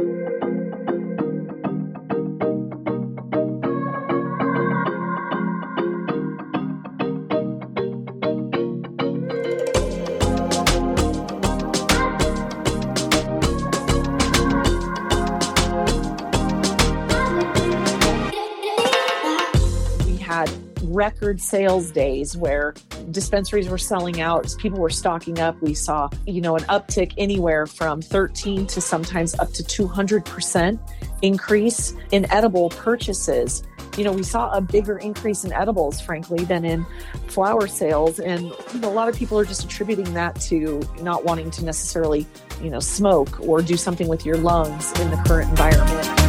Thank you. Record sales days where dispensaries were selling out, people were stocking up. We saw, you know, an uptick anywhere from 13 to sometimes up to 200% increase in edible purchases. You know, we saw a bigger increase in edibles, frankly, than in flower sales. And a lot of people are just attributing that to not wanting to necessarily, you know, smoke or do something with your lungs in the current environment.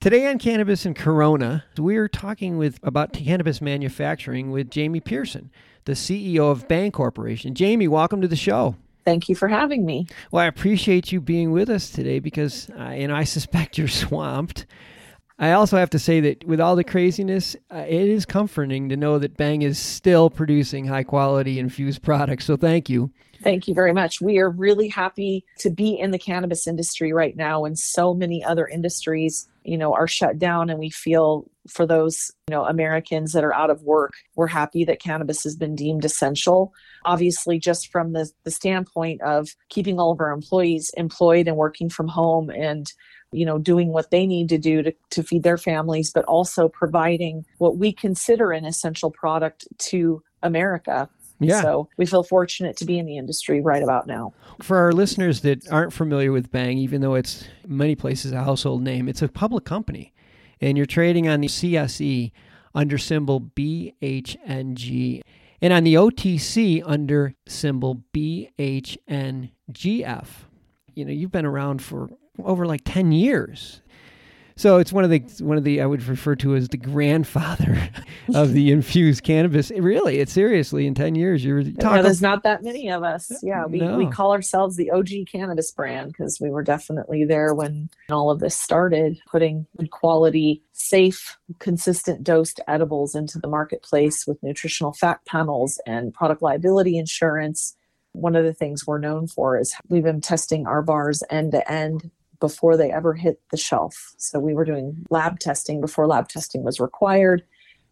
Today on Cannabis and Corona, we're talking with about cannabis manufacturing with Jamie Pearson, the CEO of Bhang Corporation. Jamie, welcome to the show. Thank you for having me. Well, I appreciate you being with us today because, uh, and I suspect you're swamped. I also have to say that with all the craziness, uh, it is comforting to know that Bhang is still producing high quality infused products. So thank you. Thank you very much. We are really happy to be in the cannabis industry right now, and so many other industries you know are shut down and we feel for those you know americans that are out of work we're happy that cannabis has been deemed essential. Obviously just from the, the standpoint of keeping all of our employees employed and working from home and you know doing what they need to do to, to feed their families but also providing what we consider an essential product to america yeah. So we feel fortunate to be in the industry right about now. For our listeners that aren't familiar with Bhang, even though it's many places a household name, it's a public company. And you're trading on the CSE under symbol BHNG and on the OTC under symbol BHNGF. You know, you've been around for over like 10 years. So it's one of the one of the I would refer to as the grandfather of the infused cannabis. Really, it's seriously in ten years you're talking. Yeah, there's not that many of us. Yeah, we, no. we call ourselves the OG cannabis brand because we were definitely there when all of this started, putting good quality, safe, consistent dosed edibles into the marketplace with nutritional fact panels and product liability insurance. One of the things we're known for is we've been testing our bars end to end before they ever hit the shelf. So we were doing lab testing before lab testing was required.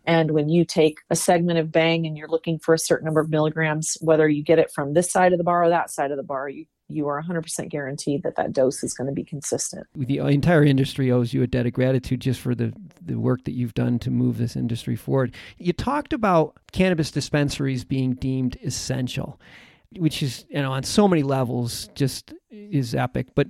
And when you take a segment of Bhang and you're looking for a certain number of milligrams, whether you get it from this side of the bar or that side of the bar, you, you are 100% guaranteed that that dose is going to be consistent. The entire industry owes you a debt of gratitude just for the, the work that you've done to move this industry forward. You talked about cannabis dispensaries being deemed essential, which is, you know, on so many levels just is epic. But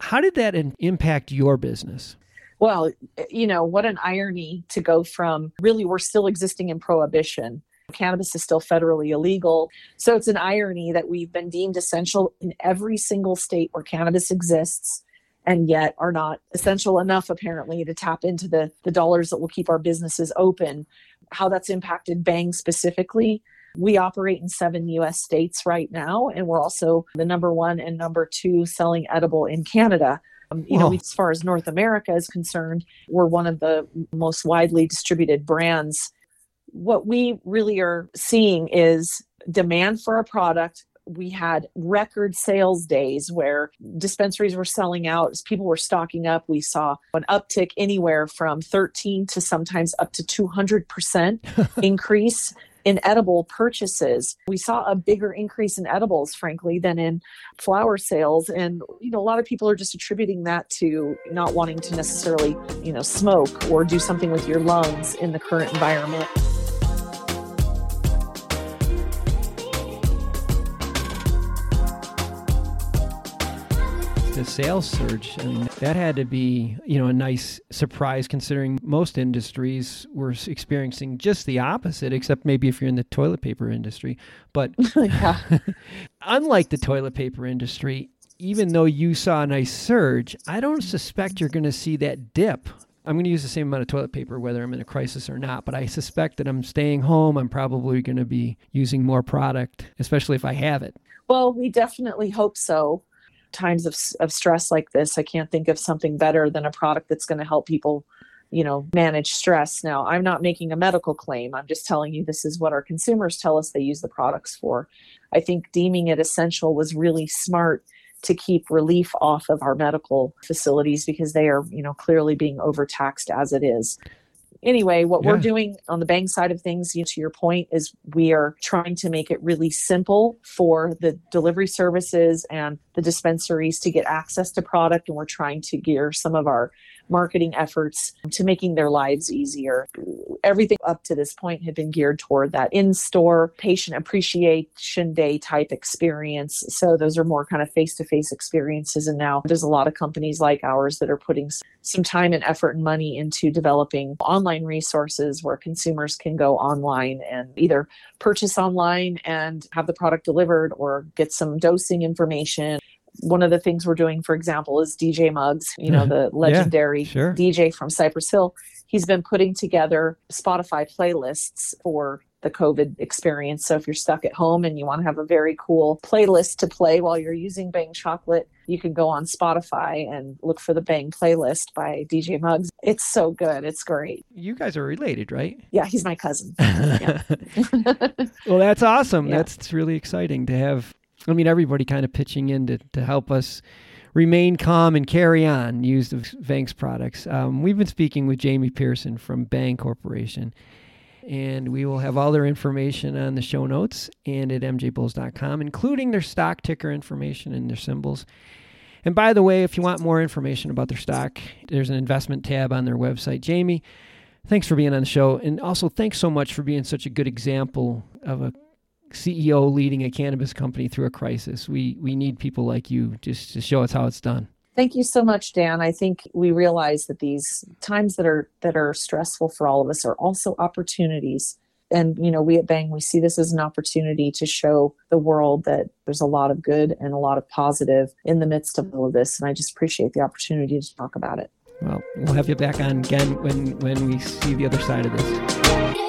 how did that impact your business? Well, eh, you know, what an irony to go from really, we're still existing in prohibition. Cannabis is still federally illegal. So it's an irony that we've been deemed essential in every single state where cannabis exists and yet are not essential enough apparently to tap into the, the dollars that will keep our businesses open. How that's impacted Bhang specifically we operate in seven US states right now, and we're also the number one and number two selling edible in Canada. Um, you know, as far as North America is concerned, we're one of the most widely distributed brands. What we really are seeing is demand for our product. We had record sales days where dispensaries were selling out, people were stocking up. We saw an uptick anywhere from 13 to sometimes up to 200% increase in edible purchases. We saw a bigger increase in edibles, frankly, than in flower sales. And, you know, a lot of people are just attributing that to not wanting to necessarily, you know, smoke or do something with your lungs in the current environment. The sales surge. I mean, that had to be, you know, a nice surprise considering most industries were experiencing just the opposite, except maybe if you're in the toilet paper industry. But unlike the toilet paper industry, even though you saw a nice surge, I don't suspect you're going to see that dip. I'm going to use the same amount of toilet paper whether I'm in a crisis or not, but I suspect that I'm staying home. I'm probably going to be using more product, especially if I have it. Well, we definitely hope so times of, of stress like this, I can't think of something better than a product that's going to help people you know manage stress. Now i'm not making a medical claim. I'm just telling you this is what our consumers tell us they use the products for. I think deeming it essential was really smart to keep relief off of our medical facilities because they are you know clearly being overtaxed as it is anyway, what yeah. we're doing on the Bhang side of things, you know, to your point, is we are trying to make it really simple for the delivery services and the dispensaries to get access to product. And we're trying to gear some of our marketing efforts to making their lives easier. Everything up to this point had been geared toward that in store patient appreciation day type experience. So those are more kind of face to face experiences. And now there's a lot of companies like ours that are putting some time and effort and money into developing online resources where consumers can go online and either purchase online and have the product delivered or get some dosing information one of the things we're doing, for example, is DJ Muggs, you know, the legendary yeah, sure. DJ from Cypress Hill. He's been putting together Spotify playlists for the COVID experience. So if you're stuck at home and you want to have a very cool playlist to play while you're using Bhang Chocolate, you can go on Spotify and look for the Bhang playlist by DJ Muggs. It's so good. It's great. You guys are related, right? Yeah, he's my cousin. well, that's awesome. Yeah. That's really exciting to have I mean, everybody kind of pitching in to, to help us remain calm and carry on, use the Bhang's products. Um, we've been speaking with Jamie Pearson from Bhang Corporation, and we will have all their information on the show notes and at mjbulls.com, including their stock ticker information and their symbols. And by the way, if you want more information about their stock, there's an investment tab on their website. Jamie, thanks for being on the show. And also, thanks so much for being such a good example of a CEO leading a cannabis company through a crisis. We we need people like you just to show us how it's done. Thank you so much, Dan. I think we realize that these times that are that are stressful for all of us are also opportunities. And you know, we at Bhang we see this as an opportunity to show the world that there's a lot of good and a lot of positive in the midst of all of this. And I just appreciate the opportunity to talk about it. Well, we'll have you back on again when when we see the other side of this.